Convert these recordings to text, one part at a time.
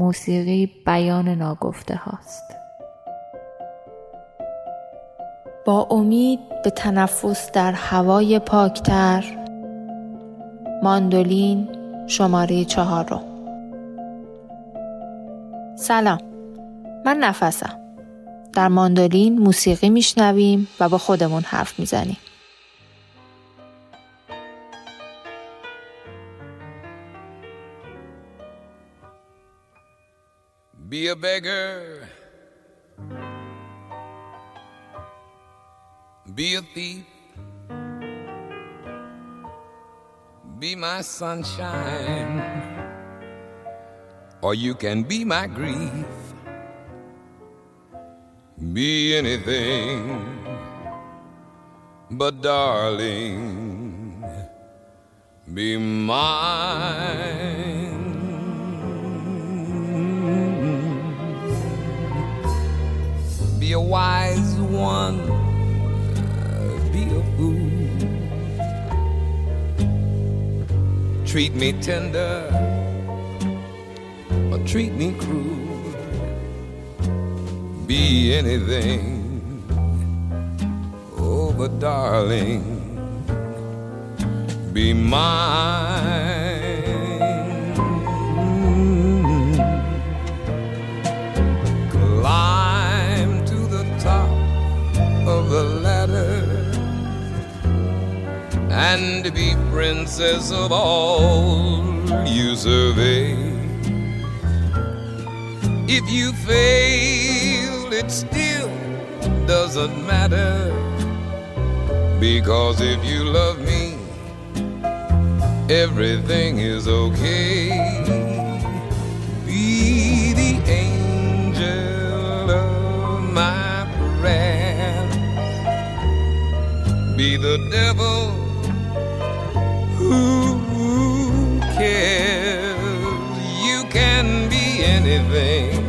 موسیقی بیان ناگفته هاست. با امید به تنفس در هوای پاکتر ماندولین شماره چهارم سلام من نفسم. در ماندولین موسیقی میشنویم و با خودمون حرف می‌زنیم. A beggar. Be a thief. Be my sunshine. Or you can be my grief. Be anything. But darling, be mine. Be a wise one, uh, be a fool. Treat me tender, or treat me cruel. Be anything, oh, but darling, be mine. And be princess of all you survey. If you fail, it still doesn't matter. Because if you love me, everything is okay. Be the angel of my prayers. Be the devil who cares? You can be anything.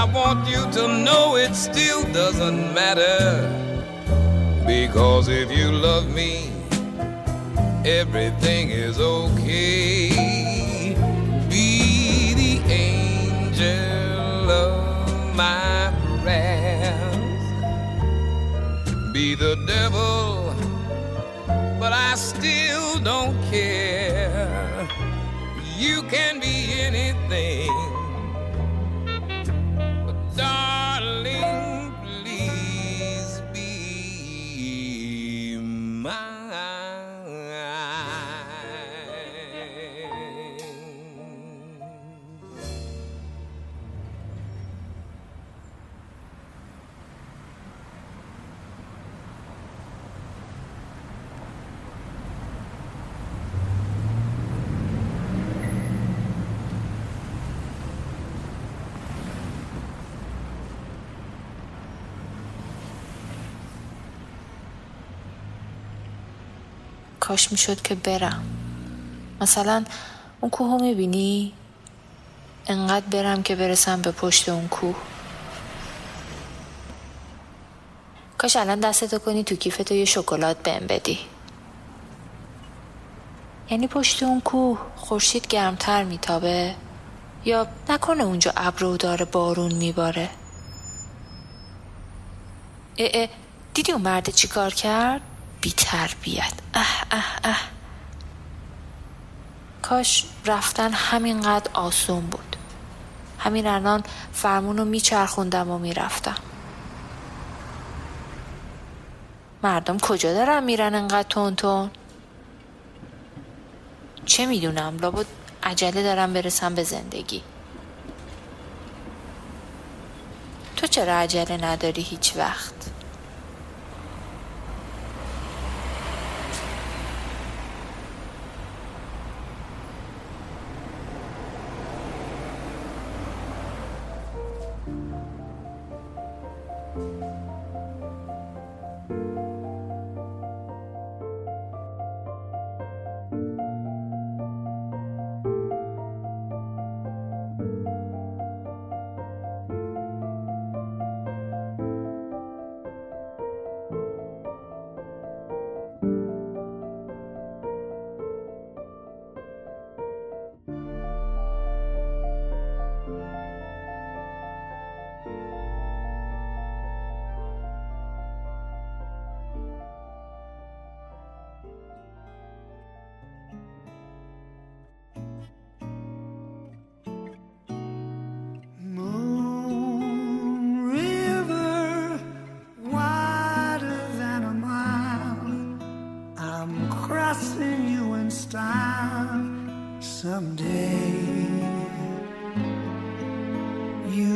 I want you to know it still doesn't matter. Because if you love me, everything is okay. Be the angel of my prayers. be the devil, but I still don't care. You can be anything, کاش می‌شد که برم. مثلا اون کوه رو می‌بینی؟ انقدر برم که برسم به پشت اون کوه. کاش الان دستتو کنی تو کیفتو یه شکلات بهم بدی. یعنی پشت اون کوه خورشید گرمتر میتابه؟ یا نکنه اونجا ابرو داره بارون میباره؟ اه اه دیدی اون مرد چی کار کرد؟ بی تربیت اه اه اه. کاش رفتن همینقدر آسون بود. همین الان فرمون رو میچرخوندم و می‌رفتم. مردم کجا دارن میرن انقدر تون تون؟ چه می‌دونم لابد عجله دارم برسم به زندگی. تو چرا عجله نداری هیچ وقت؟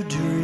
dream.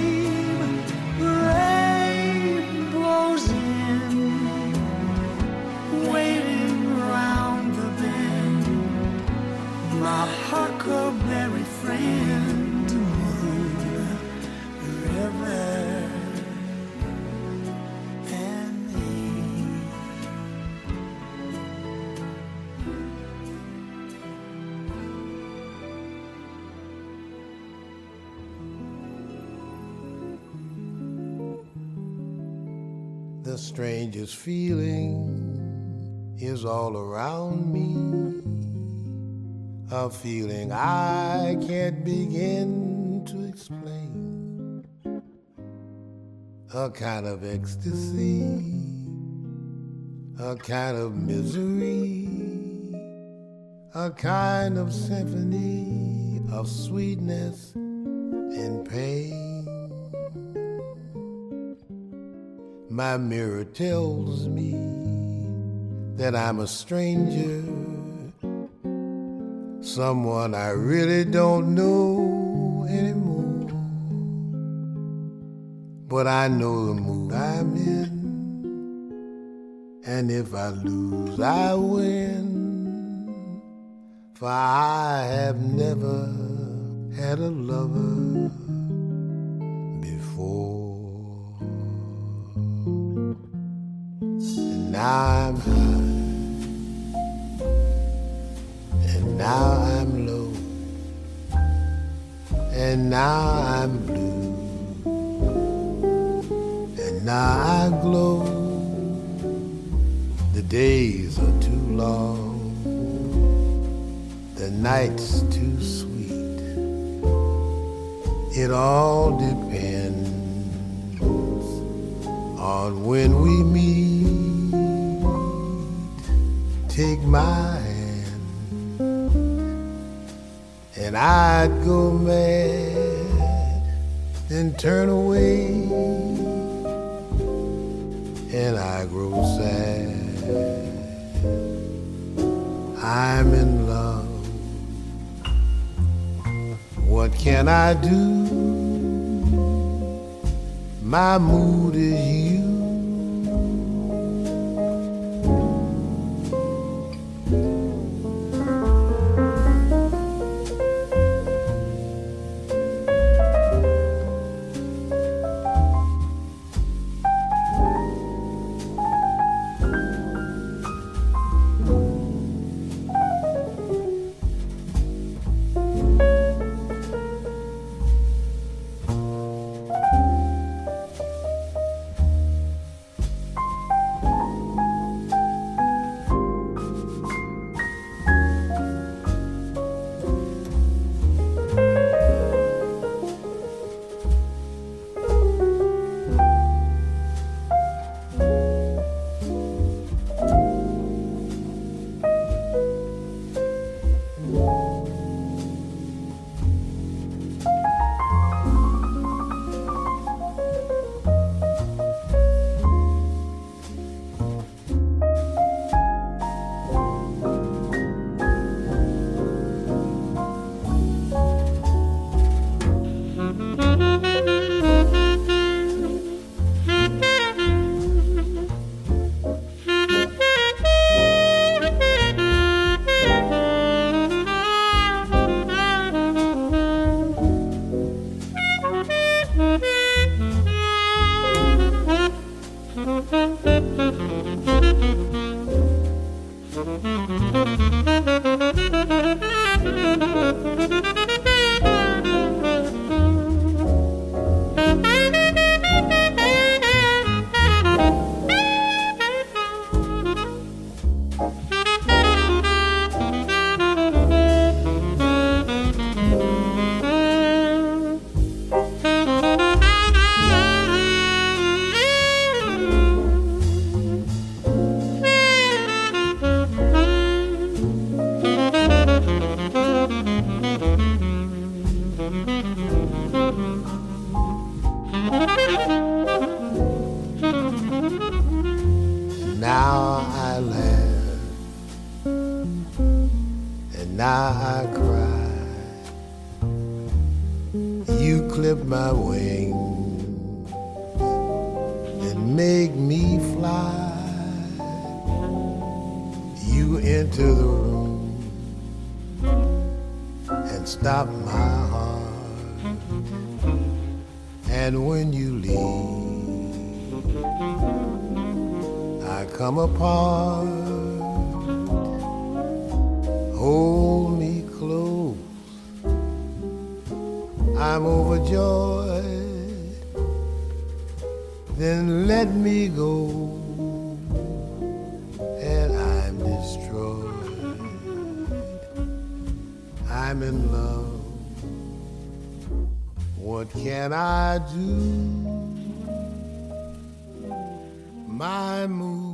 strangest feeling is all around me. A feeling I can't begin to explain. A kind of ecstasy, a kind of misery, a kind of symphony of sweetness and pain. My mirror tells me that I'm a stranger, someone I really don't know anymore. But I know the mood I'm in, and if I lose, I win. For I have never had a lover now I'm high, and now I'm low, and now I'm blue, and now I glow. The days are too long, the nights too sweet. It all depends on when we meet. Take my hand, and I'd go mad, then turn away, and I grow sad. I'm in love. What can I do? My mood is you. Overjoyed. Then let me go. And I'm destroyed. I'm in love. What can I do? My mood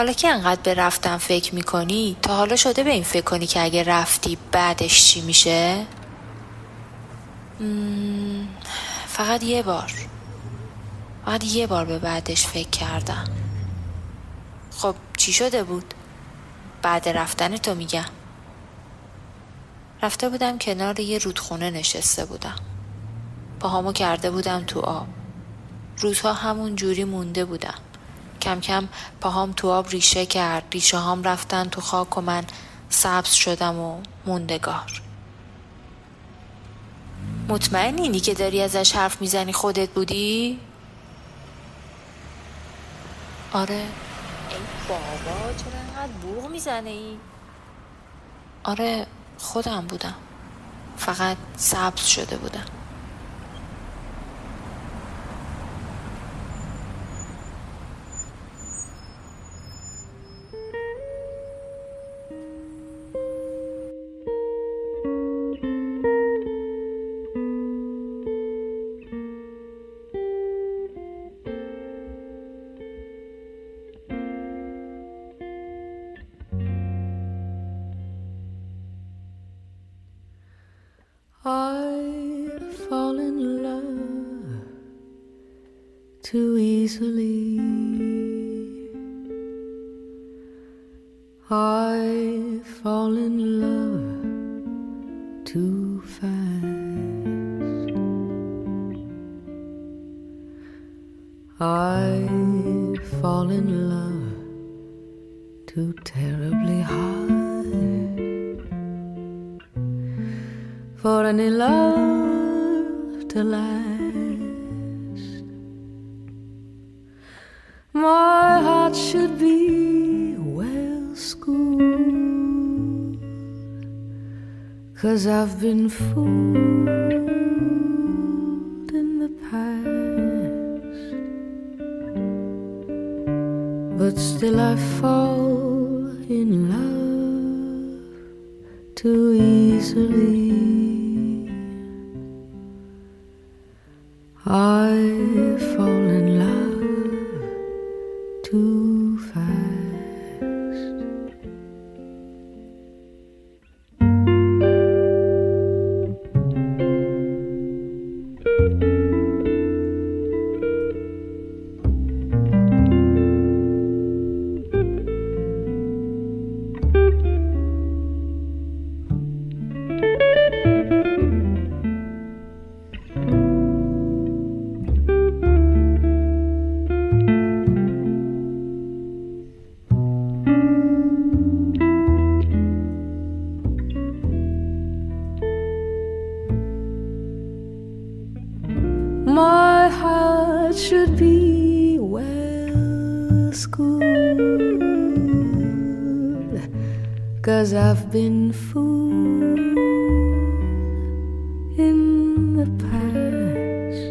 حالا که انقدر به رفتن فکر می‌کنی تا حالا شده به این فکر کنی که اگه رفتی بعدش چی میشه؟ فقط یه بار. فقط یه بار به بعدش فکر کردم. خب چی شده بود؟ بعد رفتن تو میگم. رفته بودم کنار یه رودخونه نشسته بودم. پاهامو کرده بودم تو آب. روزها همون جوری مونده بودم. کم کم پاهام تو آب ریشه کرد. ریشه هام رفتن تو خاک و من سبز شدم و موندگار. مطمئنی که داری ازش حرف می‌زنی خودت بودی؟ آره. ای بابا چرا انقدر بوغ می‌زنه ای؟ آره خودم بودم. فقط سبز شده بودم. I fall in love too fast. I fall in love too terribly hard for any love to last. my heart should be Cause I've been fooled in the past. But still I fall in love too easily. I fall in love Cause I've been fooled in the past,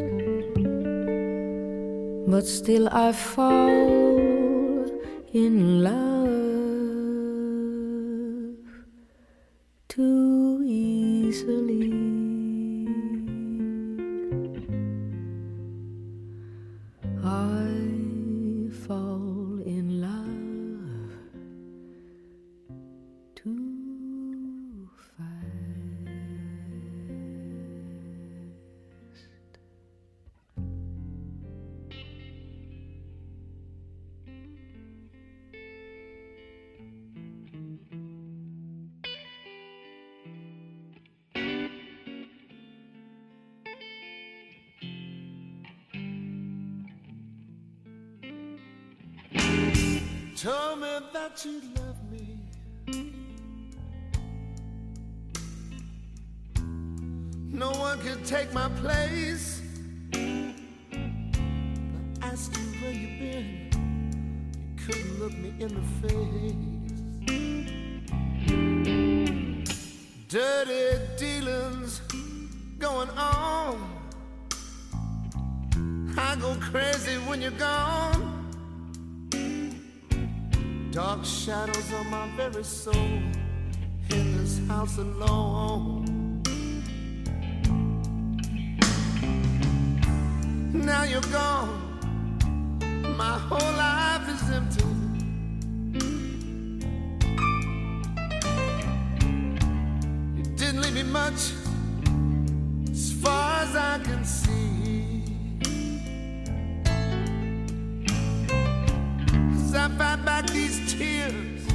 but still I fall in love told me that you love me. No one could take my place. I asked you where you've been. You couldn't look me in the face. Dirty dealings going on. I go crazy when you're gone. Dark shadows on my very soul in this house alone. Now you're gone, my whole life is empty. You didn't leave me much as far as I can see. I fight back these tears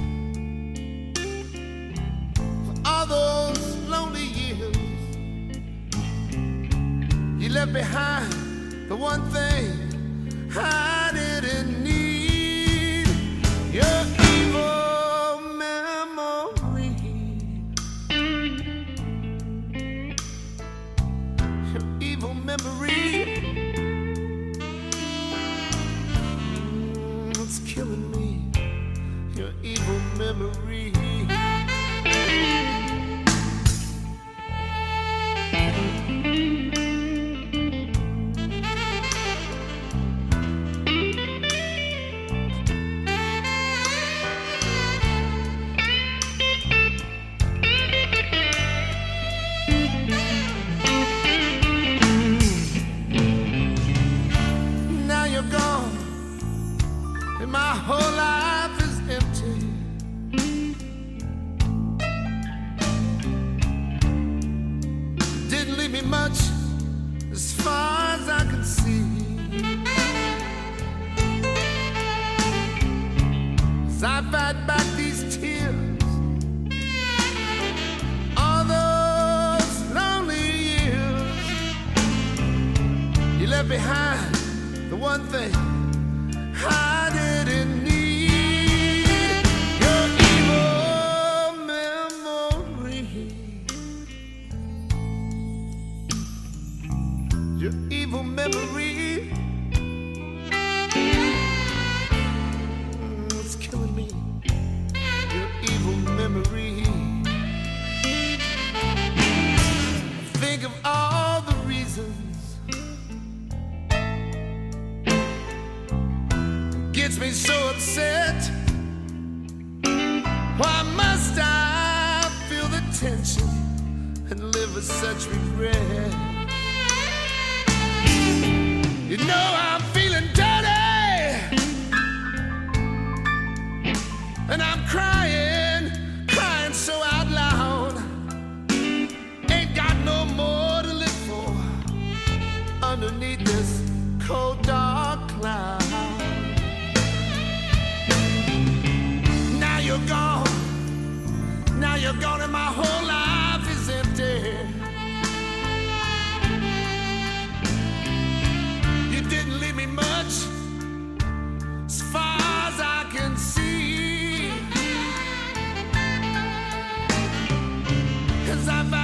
for all those lonely years. You left behind the one thing I didn't need. Your evil memory. Your evil memory. Fight back these tears, all those lonely years. You left behind the one thing gets me so upset. Why must I feel the tension and live with such regret? You know I'm As I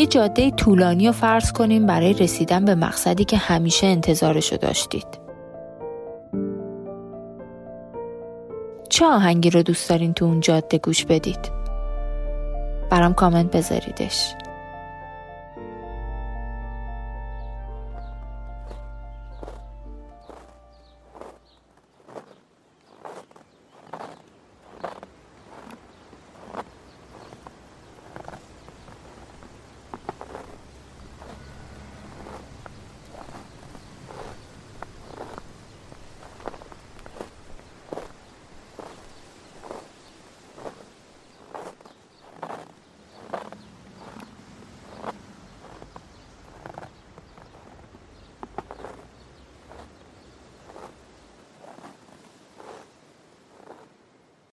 یه جاده طولانی رو فرض کنیم برای رسیدن به مقصدی که همیشه انتظارشو داشتید. چه آهنگی رو دوست دارین تو اون جاده گوش بدید؟ برام کامنت بذاریدش.